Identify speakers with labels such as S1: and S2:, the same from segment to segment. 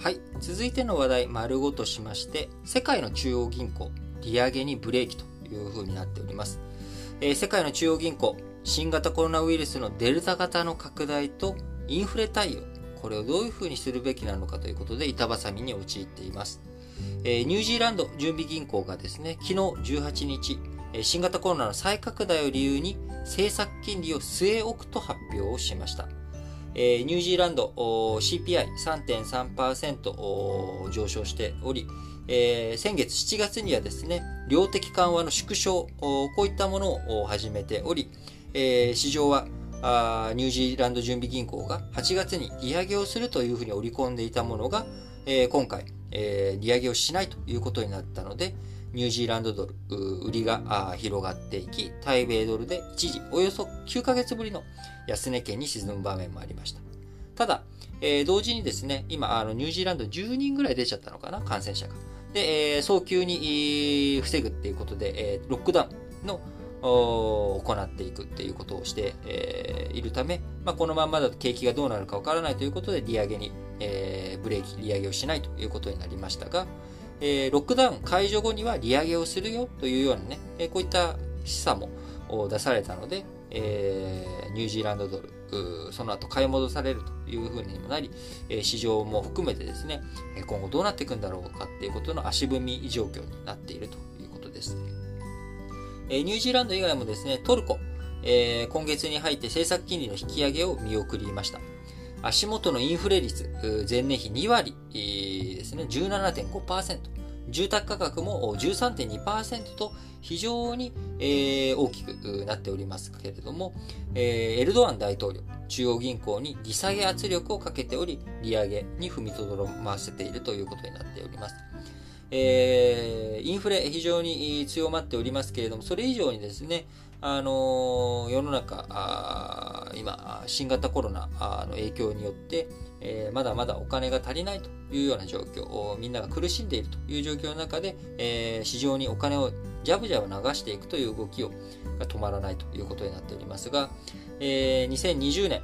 S1: はい。続いての話題、丸ごとしまして、世界の中央銀行、利上げにブレーキという風になっております。えー、世界の中央銀行、新型コロナウイルスのデルタ型の拡大とインフレ対応、これをどういう風にするべきなのかということで板挟みに陥っています。えー、ニュージーランド準備銀行がですね、昨日18日、新型コロナの再拡大を理由に政策金利を据え置くと発表をしました。えー、ニュージーランド CPI3.3% 上昇しており、えー、先月7月にはですね、量的緩和の縮小、こういったものを始めており、えー、市場はあニュージーランド準備銀行が8月に利上げをするというふうに織り込んでいたものが、えー、今回、えー、利上げをしないということになったので、ニュージーランドドル、売りが広がっていき、対米ドルで一時およそ9ヶ月ぶりの安値圏に沈む場面もありました。ただ、えー、同時にですね、今、あのニュージーランド10人ぐらい出ちゃったのかな、感染者が。で、えー、早急に防ぐっていうことで、えー、ロックダウンの行っていくっていうことをして、えー、いるため、まあ、このままだと景気がどうなるかわからないということで、利上げに、えー、ブレーキ、利上げをしないということになりましたが、えー、ロックダウン解除後には利上げをするよというようなね、えー、こういった示唆も出されたので、えー、ニュージーランドドル、その後買い戻されるというふうにもなり、え市場も含めてですね、今後どうなっていくんだろうかっていうことの足踏み状況になっているということです。えニュージーランド以外もですね、トルコ、え今月に入って政策金利の引き上げを見送りました。足元のインフレ率、前年比2割ですね、17.5%。住宅価格も13.2%と非常に、大きくなっておりますけれども、エルドアン大統領、中央銀行に利下げ圧力をかけており、利上げに踏みとどませているということになっております。えー、インフレ非常に強まっておりますけれども、それ以上にですね、あの、世の中、今、新型コロナの影響によって、えー、まだまだお金が足りないというような状況、みんなが苦しんでいるという状況の中で、えー、市場にお金をジャブジャブ流していくという動きが止まらないということになっておりますが、えー、2020年、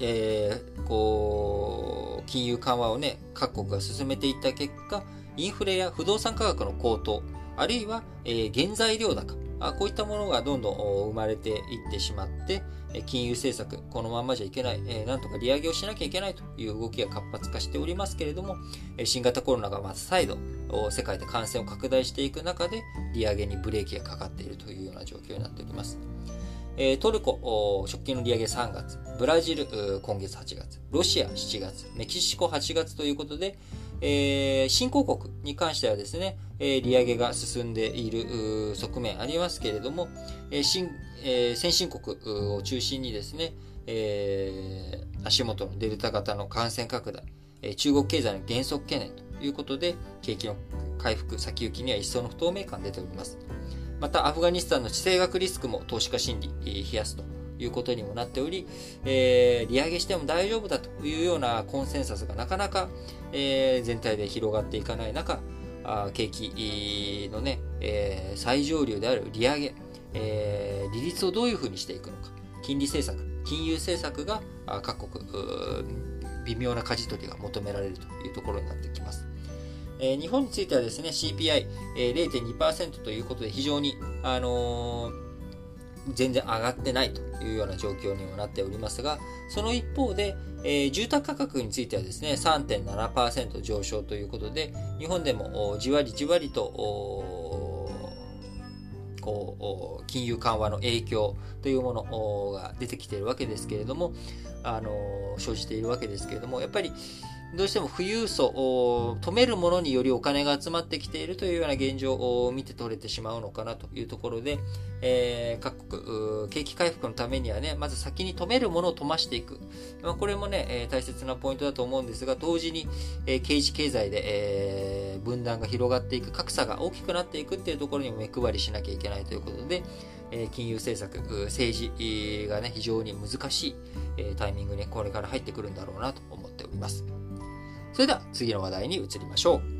S1: えー、こう、金融緩和をね、各国が進めていった結果、インフレや不動産価格の高騰、あるいは、え、原材料高、あこういったものがどんどん生まれていってしまって、金融政策、このままじゃいけない、なんとか利上げをしなきゃいけないという動きが活発化しておりますけれども、新型コロナがまた再度、世界で感染を拡大していく中で、利上げにブレーキがかかっているというような状況になっております。トルコ、食品の利上げ3月、ブラジル、今月8月、ロシア7月、メキシコ8月ということで、えー、新興国に関してはですね、えー、利上げが進んでいる側面ありますけれども、えー新えー、先進国を中心にですね、えー、足元のデルタ型の感染拡大、えー、中国経済の減速懸念ということで、景気の回復、先行きには一層の不透明感が出ております。また、アフガニスタンの地政学リスクも投資家心理、冷やすということにもなっており、えー、利上げしても大丈夫だというようなコンセンサスがなかなか、えー、全体で広がっていかない中、あ景気のね、えー、最上流である利上げ、えー、利率をどういうふうにしていくのか、金利政策、金融政策が各国、微妙な舵取りが求められるというところになってきます。えー、日本についてはですね、CPI0.2%、えー、ということで非常に、あのー全然上がってないというような状況にもなっておりますが、その一方で、えー、住宅価格についてはですね、3.7%上昇ということで、日本でもじわりじわりと、こう、金融緩和の影響というものが出てきているわけですけれども、あの、生じているわけですけれども、やっぱり、どうしても富裕層を止めるものによりお金が集まってきているというような現状を見て取れてしまうのかなというところで、えー、各国、景気回復のためにはね、まず先に止めるものを止ましていく。まあ、これもね、えー、大切なポイントだと思うんですが、同時に、えー、経済経済で、えー、分断が広がっていく、格差が大きくなっていくっていうところにも目配りしなきゃいけないということで、え金融政策、政治がね、非常に難しい、えタイミングにこれから入ってくるんだろうなと思っております。それでは次の話題に移りましょう。